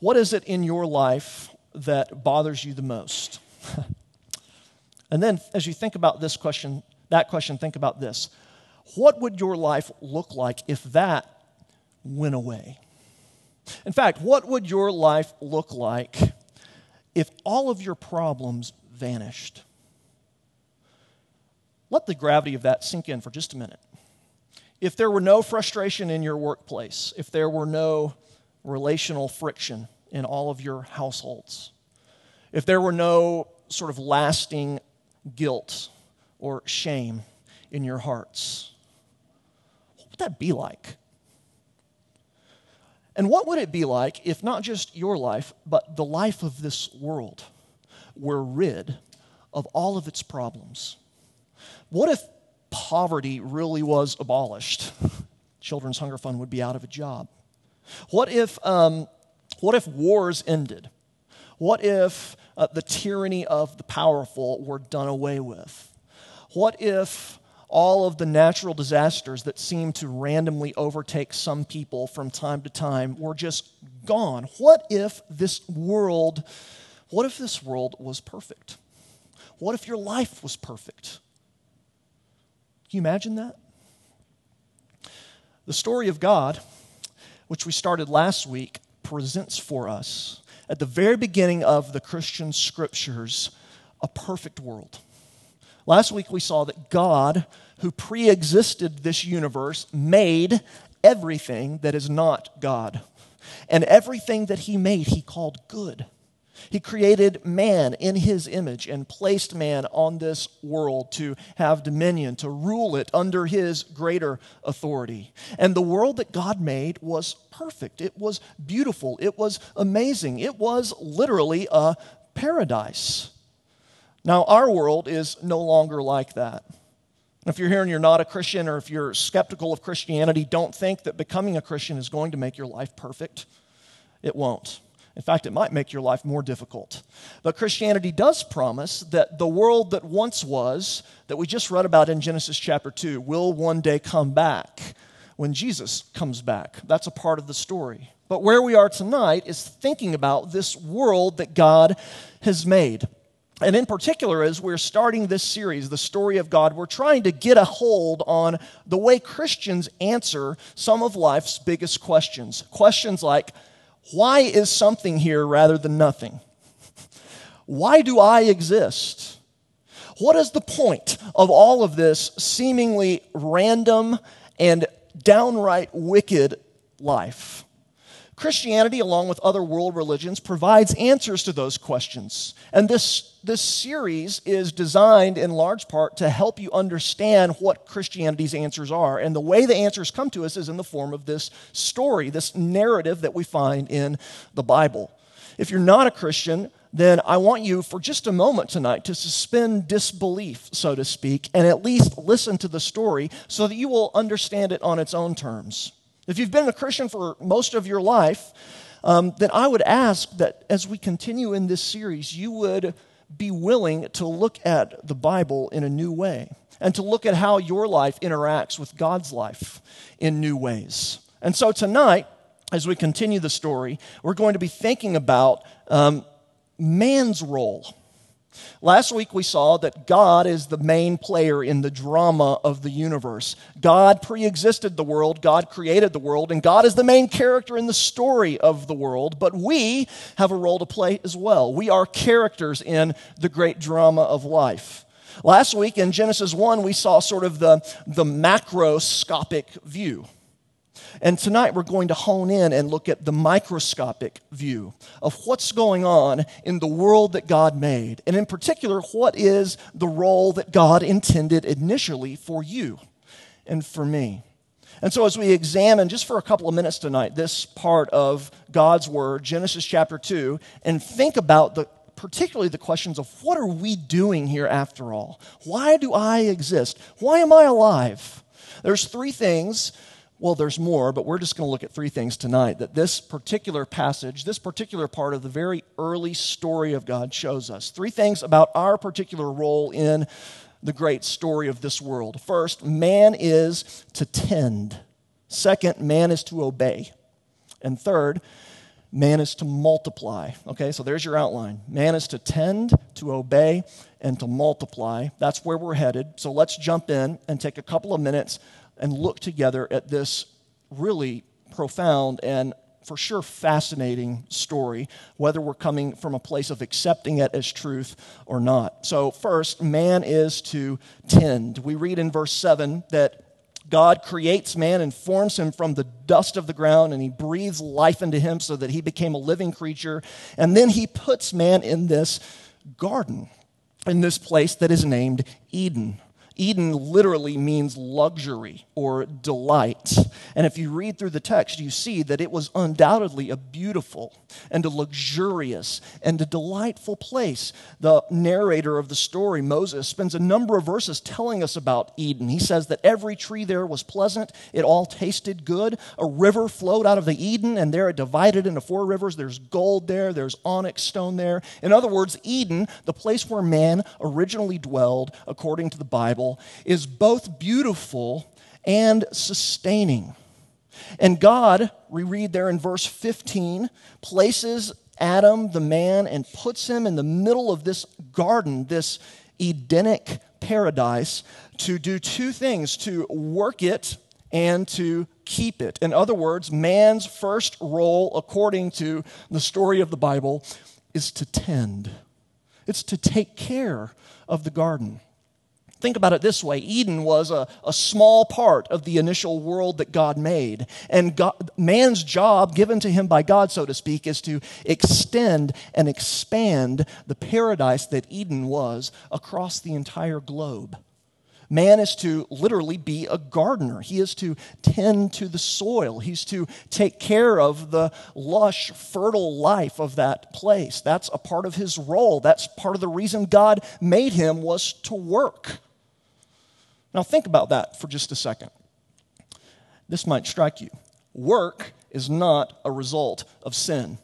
what is it in your life that bothers you the most? and then as you think about this question, that question, think about this. What would your life look like if that went away? In fact, what would your life look like if all of your problems vanished? Let the gravity of that sink in for just a minute. If there were no frustration in your workplace, if there were no relational friction in all of your households, if there were no sort of lasting guilt or shame in your hearts, what would that be like? And what would it be like if not just your life, but the life of this world were rid of all of its problems? What if poverty really was abolished? Children's Hunger Fund would be out of a job. What if, um, what if wars ended? What if uh, the tyranny of the powerful were done away with? What if all of the natural disasters that seem to randomly overtake some people from time to time were just gone? What if this world, what if this world was perfect? What if your life was perfect? Can you imagine that? The story of God, which we started last week, presents for us at the very beginning of the Christian scriptures a perfect world. Last week we saw that God, who pre existed this universe, made everything that is not God. And everything that he made, he called good. He created man in his image and placed man on this world to have dominion, to rule it under his greater authority. And the world that God made was perfect. It was beautiful. It was amazing. It was literally a paradise. Now, our world is no longer like that. If you're here and you're not a Christian, or if you're skeptical of Christianity, don't think that becoming a Christian is going to make your life perfect. It won't. In fact, it might make your life more difficult. But Christianity does promise that the world that once was, that we just read about in Genesis chapter 2, will one day come back when Jesus comes back. That's a part of the story. But where we are tonight is thinking about this world that God has made. And in particular, as we're starting this series, The Story of God, we're trying to get a hold on the way Christians answer some of life's biggest questions. Questions like, why is something here rather than nothing? Why do I exist? What is the point of all of this seemingly random and downright wicked life? Christianity, along with other world religions, provides answers to those questions. And this, this series is designed in large part to help you understand what Christianity's answers are. And the way the answers come to us is in the form of this story, this narrative that we find in the Bible. If you're not a Christian, then I want you for just a moment tonight to suspend disbelief, so to speak, and at least listen to the story so that you will understand it on its own terms. If you've been a Christian for most of your life, um, then I would ask that as we continue in this series, you would be willing to look at the Bible in a new way and to look at how your life interacts with God's life in new ways. And so tonight, as we continue the story, we're going to be thinking about um, man's role Last week we saw that God is the main player in the drama of the universe. God pre existed the world, God created the world, and God is the main character in the story of the world. But we have a role to play as well. We are characters in the great drama of life. Last week in Genesis 1, we saw sort of the, the macroscopic view. And tonight we're going to hone in and look at the microscopic view of what's going on in the world that God made. And in particular, what is the role that God intended initially for you and for me. And so, as we examine just for a couple of minutes tonight this part of God's Word, Genesis chapter 2, and think about the particularly the questions of what are we doing here after all? Why do I exist? Why am I alive? There's three things well, there's more, but we're just going to look at three things tonight that this particular passage, this particular part of the very early story of God shows us. Three things about our particular role in the great story of this world. First, man is to tend. Second, man is to obey. And third, Man is to multiply. Okay, so there's your outline. Man is to tend, to obey, and to multiply. That's where we're headed. So let's jump in and take a couple of minutes and look together at this really profound and for sure fascinating story, whether we're coming from a place of accepting it as truth or not. So, first, man is to tend. We read in verse 7 that God creates man and forms him from the dust of the ground, and he breathes life into him so that he became a living creature. And then he puts man in this garden, in this place that is named Eden. Eden literally means luxury or delight. And if you read through the text, you see that it was undoubtedly a beautiful and a luxurious and a delightful place. The narrator of the story, Moses, spends a number of verses telling us about Eden. He says that every tree there was pleasant, it all tasted good. A river flowed out of the Eden, and there it divided into four rivers. There's gold there, there's onyx stone there. In other words, Eden, the place where man originally dwelled, according to the Bible, is both beautiful and sustaining. And God, we read there in verse 15, places Adam, the man, and puts him in the middle of this garden, this Edenic paradise, to do two things to work it and to keep it. In other words, man's first role, according to the story of the Bible, is to tend, it's to take care of the garden. Think about it this way Eden was a, a small part of the initial world that God made. And God, man's job, given to him by God, so to speak, is to extend and expand the paradise that Eden was across the entire globe. Man is to literally be a gardener. He is to tend to the soil. He's to take care of the lush, fertile life of that place. That's a part of his role. That's part of the reason God made him was to work. Now, think about that for just a second. This might strike you. Work is not a result of sin.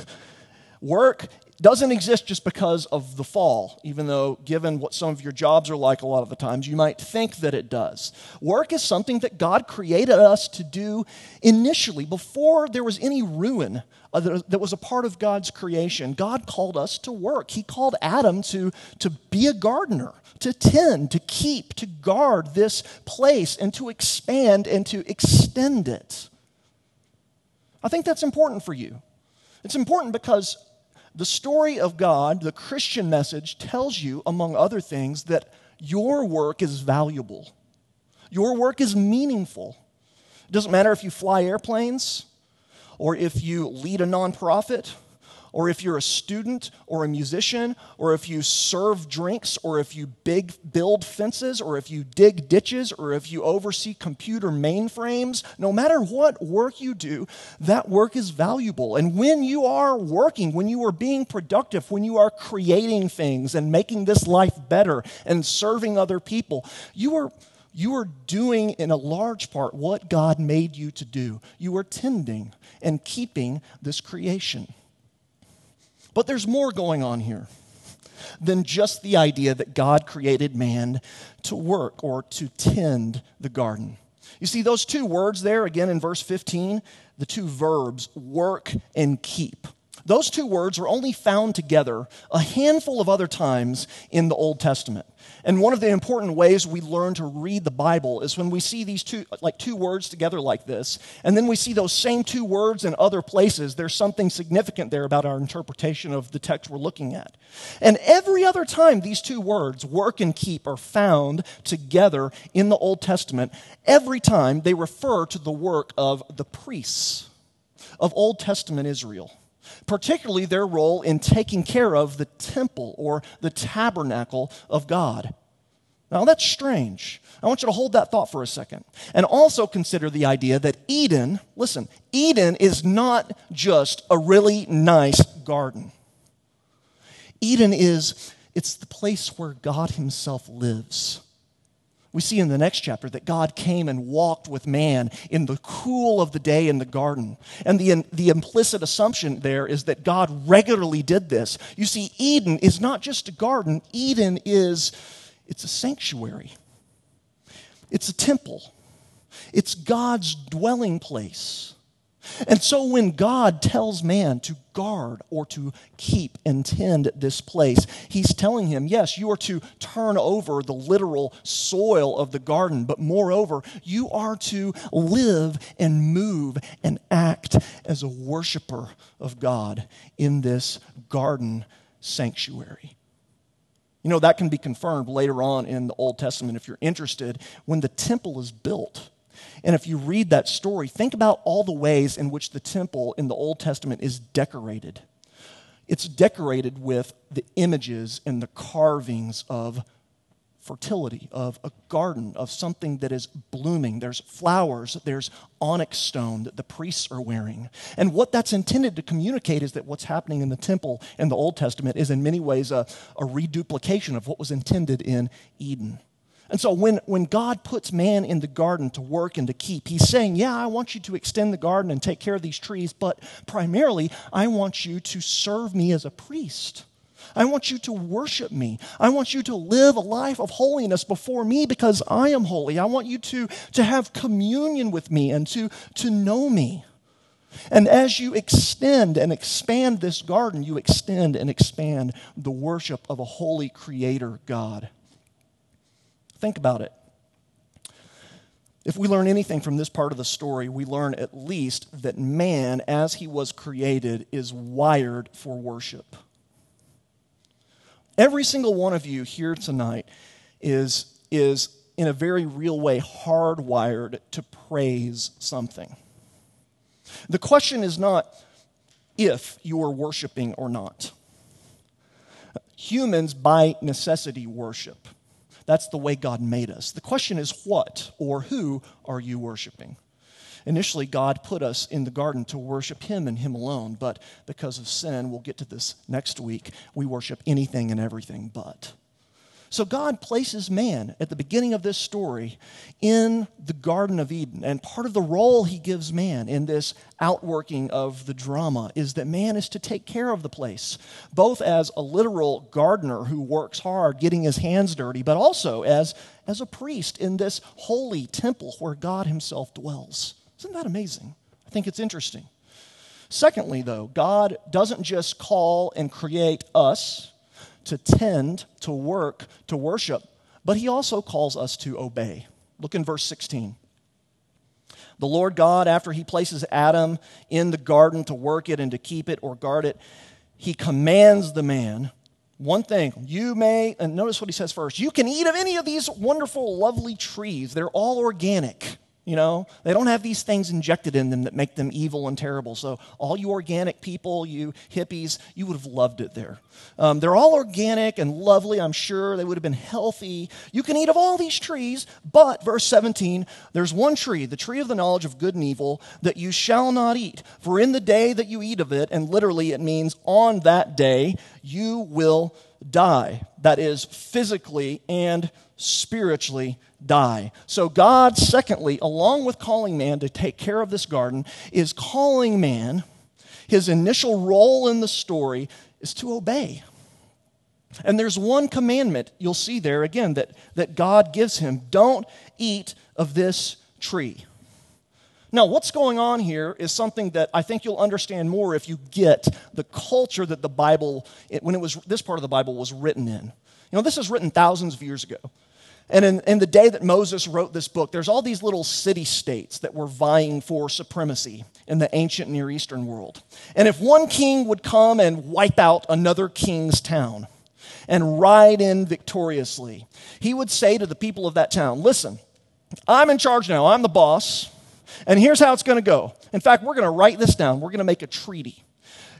Work doesn't exist just because of the fall, even though, given what some of your jobs are like a lot of the times, you might think that it does. Work is something that God created us to do initially, before there was any ruin uh, that was a part of God's creation. God called us to work. He called Adam to, to be a gardener, to tend, to keep, to guard this place, and to expand and to extend it. I think that's important for you. It's important because the story of God, the Christian message, tells you, among other things, that your work is valuable. Your work is meaningful. It doesn't matter if you fly airplanes, or if you lead a nonprofit, or if you're a student or a musician, or if you serve drinks, or if you big build fences, or if you dig ditches, or if you oversee computer mainframes, no matter what work you do, that work is valuable. And when you are working, when you are being productive, when you are creating things and making this life better and serving other people, you are you are doing in a large part what God made you to do. You are tending and keeping this creation. But there's more going on here than just the idea that God created man to work or to tend the garden. You see, those two words there, again in verse 15, the two verbs, work and keep. Those two words are only found together a handful of other times in the Old Testament. And one of the important ways we learn to read the Bible is when we see these two, like two words together like this, and then we see those same two words in other places, there's something significant there about our interpretation of the text we're looking at. And every other time these two words, work and keep, are found together in the Old Testament, every time they refer to the work of the priests of Old Testament Israel particularly their role in taking care of the temple or the tabernacle of God. Now, that's strange. I want you to hold that thought for a second. And also consider the idea that Eden, listen, Eden is not just a really nice garden. Eden is, it's the place where God Himself lives. We see in the next chapter that God came and walked with man in the cool of the day in the garden. And the, the implicit assumption there is that God regularly did this. You see, Eden is not just a garden, Eden is it's a sanctuary. It's a temple. It's God's dwelling place. And so when God tells man to guard or to keep and tend this place, he's telling him, yes, you are to turn over the literal soil of the garden, but moreover, you are to live and move and act as a worshiper of God in this garden sanctuary. You know, that can be confirmed later on in the Old Testament if you're interested. When the temple is built, and if you read that story, think about all the ways in which the temple in the Old Testament is decorated. It's decorated with the images and the carvings of fertility, of a garden, of something that is blooming. There's flowers, there's onyx stone that the priests are wearing. And what that's intended to communicate is that what's happening in the temple in the Old Testament is in many ways a, a reduplication of what was intended in Eden. And so when, when God puts man in the garden to work and to keep, he's saying, Yeah, I want you to extend the garden and take care of these trees, but primarily, I want you to serve me as a priest. I want you to worship me. I want you to live a life of holiness before me because I am holy. I want you to, to have communion with me and to, to know me. And as you extend and expand this garden, you extend and expand the worship of a holy creator God. Think about it. If we learn anything from this part of the story, we learn at least that man, as he was created, is wired for worship. Every single one of you here tonight is, is in a very real way, hardwired to praise something. The question is not if you are worshiping or not. Humans, by necessity, worship. That's the way God made us. The question is, what or who are you worshiping? Initially, God put us in the garden to worship Him and Him alone, but because of sin, we'll get to this next week, we worship anything and everything but. So God places man at the beginning of this story in the Garden of Eden. And part of the role he gives man in this outworking of the drama is that man is to take care of the place, both as a literal gardener who works hard, getting his hands dirty, but also as, as a priest in this holy temple where God himself dwells. Isn't that amazing? I think it's interesting. Secondly, though, God doesn't just call and create us to tend, to work, to worship, but he also calls us to obey. Look in verse 16. The Lord God, after he places Adam in the garden to work it and to keep it or guard it, he commands the man one thing you may, and notice what he says first you can eat of any of these wonderful, lovely trees, they're all organic. You know, they don't have these things injected in them that make them evil and terrible. So, all you organic people, you hippies, you would have loved it there. Um, they're all organic and lovely, I'm sure. They would have been healthy. You can eat of all these trees, but, verse 17, there's one tree, the tree of the knowledge of good and evil, that you shall not eat. For in the day that you eat of it, and literally it means on that day, you will die. That is, physically and spiritually die. So, God, secondly, along with calling man to take care of this garden, is calling man, his initial role in the story is to obey. And there's one commandment you'll see there again that, that God gives him don't eat of this tree. Now, what's going on here is something that I think you'll understand more if you get the culture that the Bible, when it was this part of the Bible was written in. You know, this is written thousands of years ago. And in, in, the day that Moses wrote this book, there's all these little city states that were vying for supremacy in the ancient Near Eastern world. And if one king would come and wipe out another king's town and ride in victoriously, he would say to the people of that town, Listen, I'm in charge now, I'm the boss, and here's how it's going to go. In fact, we're going to write this down, we're going to make a treaty.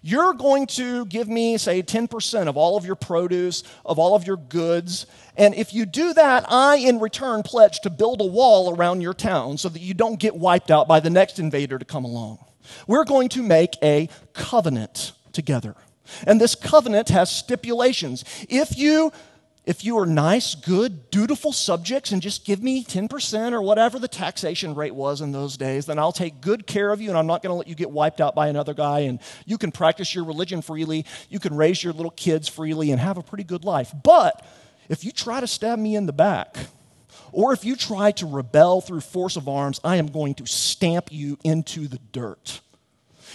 You're going to give me, say, 10% of all of your produce, of all of your goods. And if you do that, I, in return, pledge to build a wall around your town so that you don't get wiped out by the next invader to come along. We're going to make a covenant together. And this covenant has stipulations. If you if you are nice, good, dutiful subjects and just give me 10% or whatever the taxation rate was in those days, then I'll take good care of you and I'm not going to let you get wiped out by another guy. And you can practice your religion freely, you can raise your little kids freely and have a pretty good life. But if you try to stab me in the back, or if you try to rebel through force of arms, I am going to stamp you into the dirt.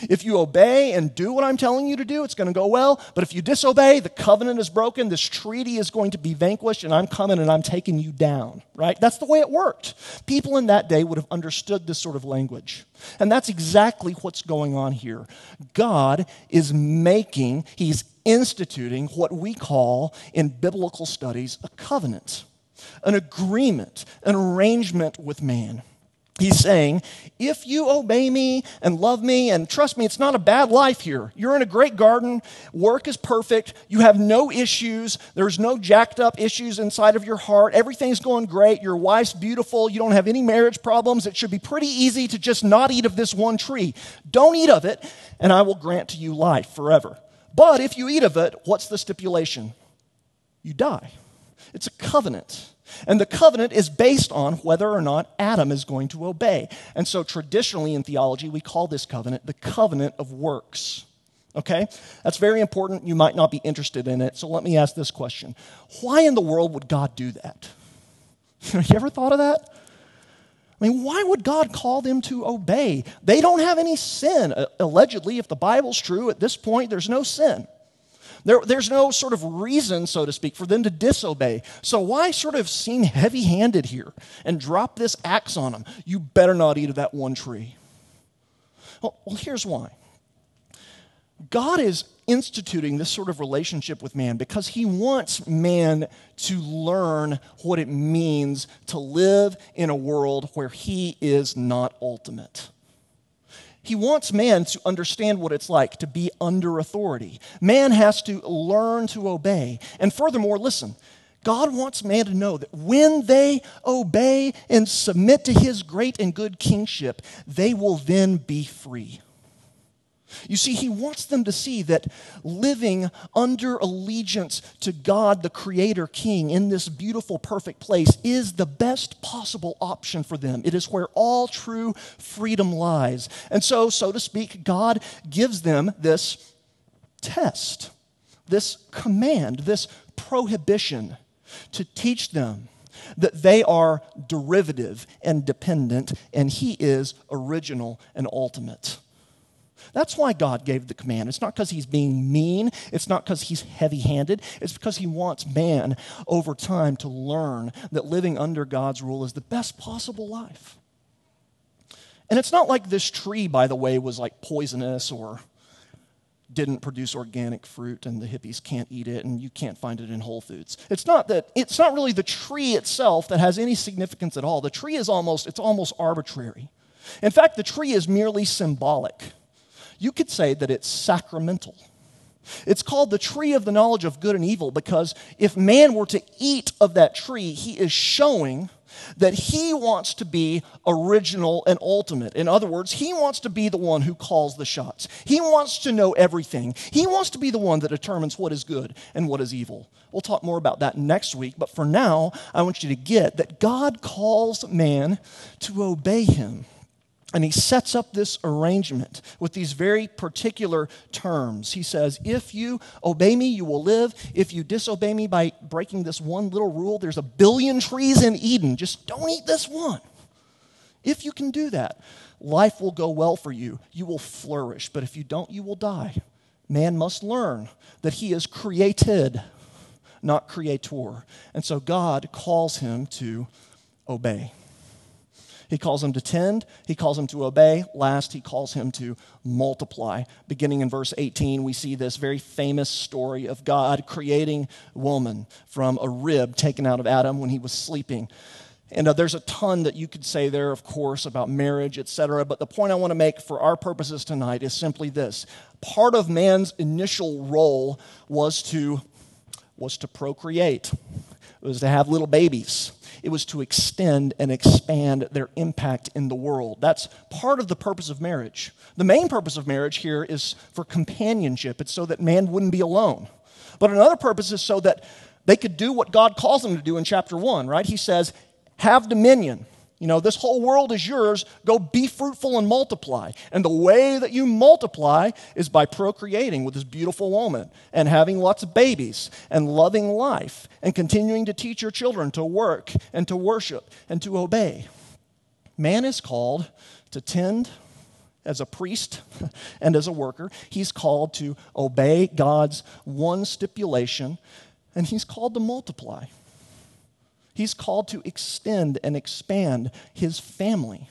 If you obey and do what I'm telling you to do, it's going to go well. But if you disobey, the covenant is broken, this treaty is going to be vanquished, and I'm coming and I'm taking you down, right? That's the way it worked. People in that day would have understood this sort of language. And that's exactly what's going on here. God is making, He's instituting what we call in biblical studies a covenant, an agreement, an arrangement with man. He's saying, if you obey me and love me, and trust me, it's not a bad life here. You're in a great garden, work is perfect, you have no issues, there's no jacked up issues inside of your heart, everything's going great, your wife's beautiful, you don't have any marriage problems. It should be pretty easy to just not eat of this one tree. Don't eat of it, and I will grant to you life forever. But if you eat of it, what's the stipulation? You die. It's a covenant. And the covenant is based on whether or not Adam is going to obey. And so, traditionally in theology, we call this covenant the covenant of works. Okay? That's very important. You might not be interested in it. So, let me ask this question Why in the world would God do that? Have you ever thought of that? I mean, why would God call them to obey? They don't have any sin. Allegedly, if the Bible's true, at this point, there's no sin. There, there's no sort of reason, so to speak, for them to disobey. So why sort of seem heavy handed here and drop this axe on them? You better not eat of that one tree. Well, well, here's why God is instituting this sort of relationship with man because he wants man to learn what it means to live in a world where he is not ultimate. He wants man to understand what it's like to be under authority. Man has to learn to obey. And furthermore, listen, God wants man to know that when they obey and submit to his great and good kingship, they will then be free. You see, he wants them to see that living under allegiance to God, the Creator King, in this beautiful, perfect place is the best possible option for them. It is where all true freedom lies. And so, so to speak, God gives them this test, this command, this prohibition to teach them that they are derivative and dependent, and He is original and ultimate. That's why God gave the command. It's not because he's being mean, it's not because he's heavy handed, it's because he wants man over time to learn that living under God's rule is the best possible life. And it's not like this tree, by the way, was like poisonous or didn't produce organic fruit and the hippies can't eat it and you can't find it in Whole Foods. It's not that it's not really the tree itself that has any significance at all. The tree is almost it's almost arbitrary. In fact, the tree is merely symbolic. You could say that it's sacramental. It's called the tree of the knowledge of good and evil because if man were to eat of that tree, he is showing that he wants to be original and ultimate. In other words, he wants to be the one who calls the shots. He wants to know everything. He wants to be the one that determines what is good and what is evil. We'll talk more about that next week, but for now, I want you to get that God calls man to obey him. And he sets up this arrangement with these very particular terms. He says, If you obey me, you will live. If you disobey me by breaking this one little rule, there's a billion trees in Eden. Just don't eat this one. If you can do that, life will go well for you. You will flourish. But if you don't, you will die. Man must learn that he is created, not creator. And so God calls him to obey. He calls him to tend, he calls him to obey. Last, he calls him to multiply. Beginning in verse 18, we see this very famous story of God creating woman from a rib taken out of Adam when he was sleeping. And uh, there's a ton that you could say there, of course, about marriage, etc. But the point I want to make for our purposes tonight is simply this: part of man's initial role was to was to procreate. It was to have little babies it was to extend and expand their impact in the world. That's part of the purpose of marriage. The main purpose of marriage here is for companionship, it's so that man wouldn't be alone. But another purpose is so that they could do what God calls them to do in chapter 1, right? He says, have dominion. You know, this whole world is yours. Go be fruitful and multiply. And the way that you multiply is by procreating with this beautiful woman and having lots of babies and loving life and continuing to teach your children to work and to worship and to obey. Man is called to tend as a priest and as a worker. He's called to obey God's one stipulation, and he's called to multiply. He's called to extend and expand his family.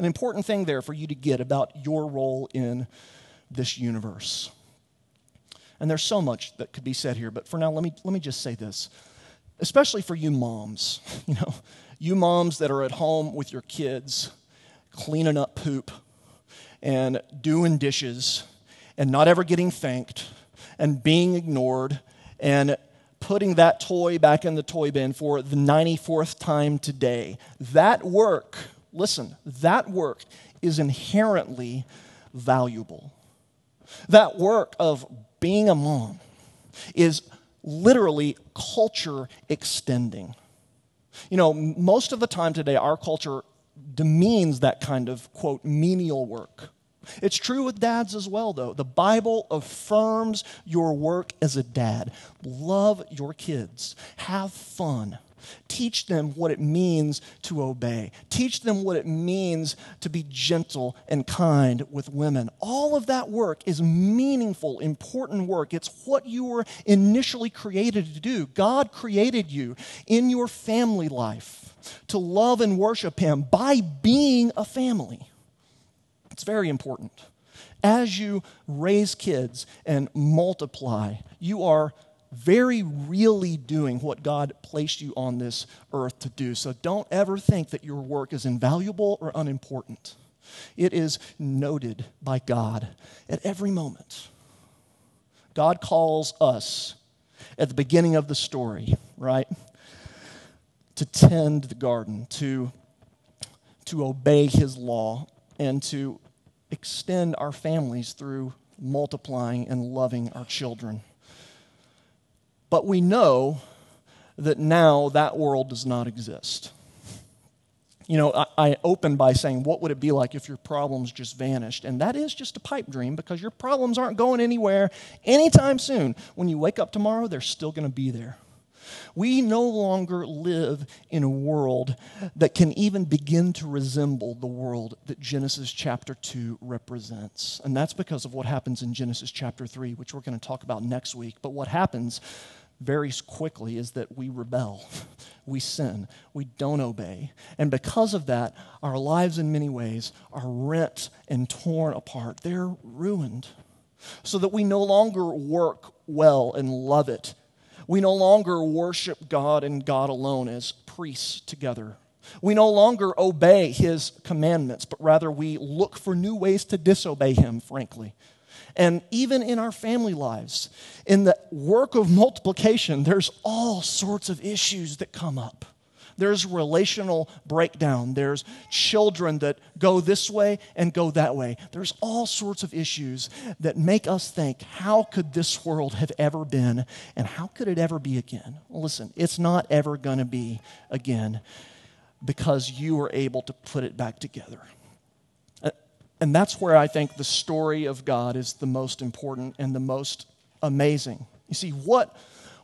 An important thing there for you to get about your role in this universe. And there's so much that could be said here, but for now, let me, let me just say this. Especially for you moms, you know, you moms that are at home with your kids, cleaning up poop and doing dishes and not ever getting thanked and being ignored and putting that toy back in the toy bin for the 94th time today. That work, listen, that work is inherently valuable. That work of being a mom is literally culture extending. You know, most of the time today, our culture demeans that kind of, quote, menial work. It's true with dads as well, though. The Bible affirms your work as a dad. Love your kids, have fun. Teach them what it means to obey. Teach them what it means to be gentle and kind with women. All of that work is meaningful, important work. It's what you were initially created to do. God created you in your family life to love and worship Him by being a family. It's very important. As you raise kids and multiply, you are very really doing what God placed you on this earth to do. So don't ever think that your work is invaluable or unimportant. It is noted by God at every moment. God calls us at the beginning of the story, right? To tend the garden, to, to obey his law, and to extend our families through multiplying and loving our children. But we know that now that world does not exist. You know, I, I opened by saying, what would it be like if your problems just vanished? And that is just a pipe dream because your problems aren't going anywhere anytime soon. When you wake up tomorrow, they're still going to be there. We no longer live in a world that can even begin to resemble the world that Genesis chapter 2 represents. And that's because of what happens in Genesis chapter 3, which we're going to talk about next week. But what happens very quickly is that we rebel, we sin, we don't obey. And because of that, our lives in many ways are rent and torn apart. They're ruined. So that we no longer work well and love it we no longer worship God and God alone as priests together. We no longer obey his commandments, but rather we look for new ways to disobey him, frankly. And even in our family lives, in the work of multiplication, there's all sorts of issues that come up. There's relational breakdown. There's children that go this way and go that way. There's all sorts of issues that make us think, how could this world have ever been and how could it ever be again? Well, listen, it's not ever going to be again because you were able to put it back together. And that's where I think the story of God is the most important and the most amazing. You see, what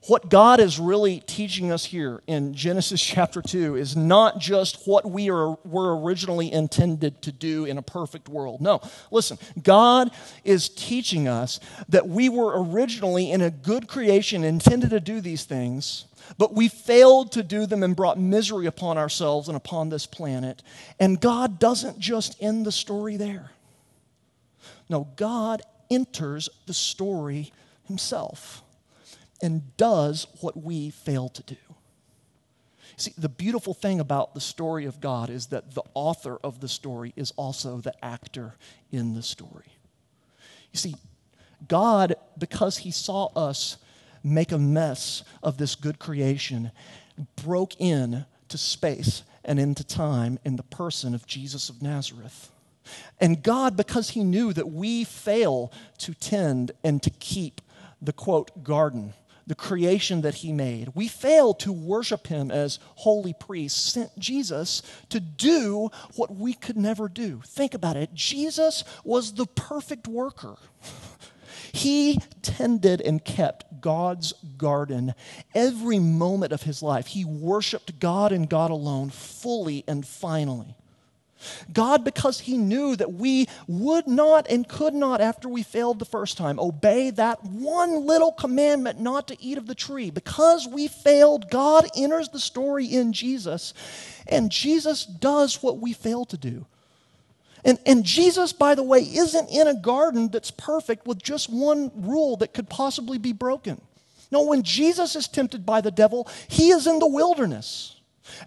what God is really teaching us here in Genesis chapter 2 is not just what we are, were originally intended to do in a perfect world. No, listen, God is teaching us that we were originally in a good creation intended to do these things, but we failed to do them and brought misery upon ourselves and upon this planet. And God doesn't just end the story there. No, God enters the story himself and does what we fail to do. See, the beautiful thing about the story of God is that the author of the story is also the actor in the story. You see, God, because He saw us make a mess of this good creation, broke in to space and into time in the person of Jesus of Nazareth. And God, because He knew that we fail to tend and to keep the quote garden the creation that he made. We failed to worship him as holy priests, sent Jesus to do what we could never do. Think about it. Jesus was the perfect worker. He tended and kept God's garden every moment of his life. He worshiped God and God alone fully and finally. God, because He knew that we would not and could not, after we failed the first time, obey that one little commandment not to eat of the tree. Because we failed, God enters the story in Jesus, and Jesus does what we fail to do. And, and Jesus, by the way, isn't in a garden that's perfect with just one rule that could possibly be broken. No, when Jesus is tempted by the devil, he is in the wilderness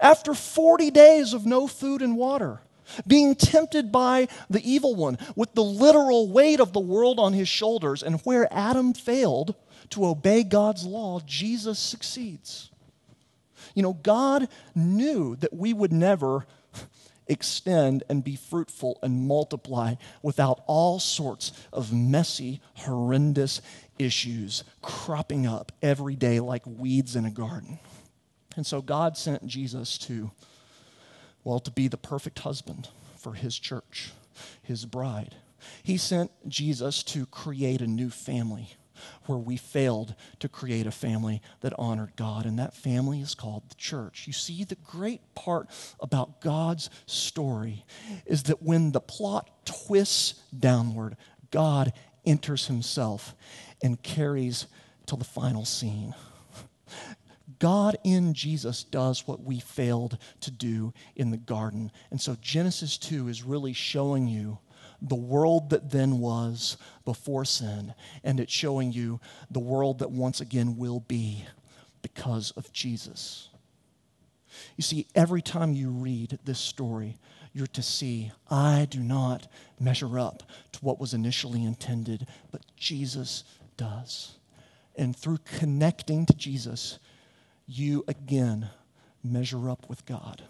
after 40 days of no food and water being tempted by the evil one with the literal weight of the world on his shoulders. And where Adam failed to obey God's law, Jesus succeeds. You know, God knew that we would never extend and be fruitful and multiply without all sorts of messy, horrendous issues cropping up every day like weeds in a garden. And so God sent Jesus to well, to be the perfect husband for his church, his bride. He sent Jesus to create a new family where we failed to create a family that honored God, and that family is called the church. You see, the great part about God's story is that when the plot twists downward, God enters himself and carries to the final scene. God in Jesus does what we failed to do in the garden. And so Genesis 2 is really showing you the world that then was before sin, and it's showing you the world that once again will be because of Jesus. You see, every time you read this story, you're to see, I do not measure up to what was initially intended, but Jesus does. And through connecting to Jesus, you again measure up with God.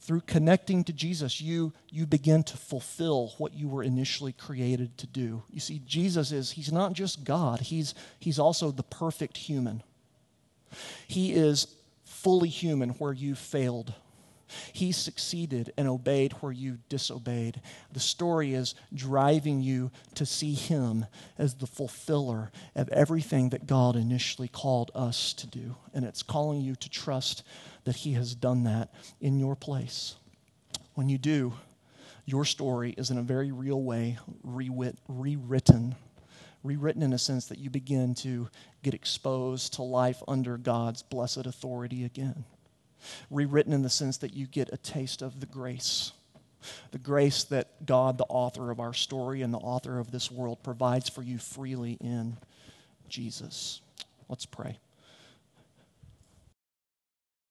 Through connecting to Jesus, you, you begin to fulfill what you were initially created to do. You see, Jesus is, he's not just God, he's, he's also the perfect human. He is fully human where you failed he succeeded and obeyed where you disobeyed. The story is driving you to see him as the fulfiller of everything that God initially called us to do. And it's calling you to trust that he has done that in your place. When you do, your story is in a very real way rewritten. Rewritten in a sense that you begin to get exposed to life under God's blessed authority again rewritten in the sense that you get a taste of the grace. The grace that God, the author of our story and the author of this world, provides for you freely in Jesus. Let's pray.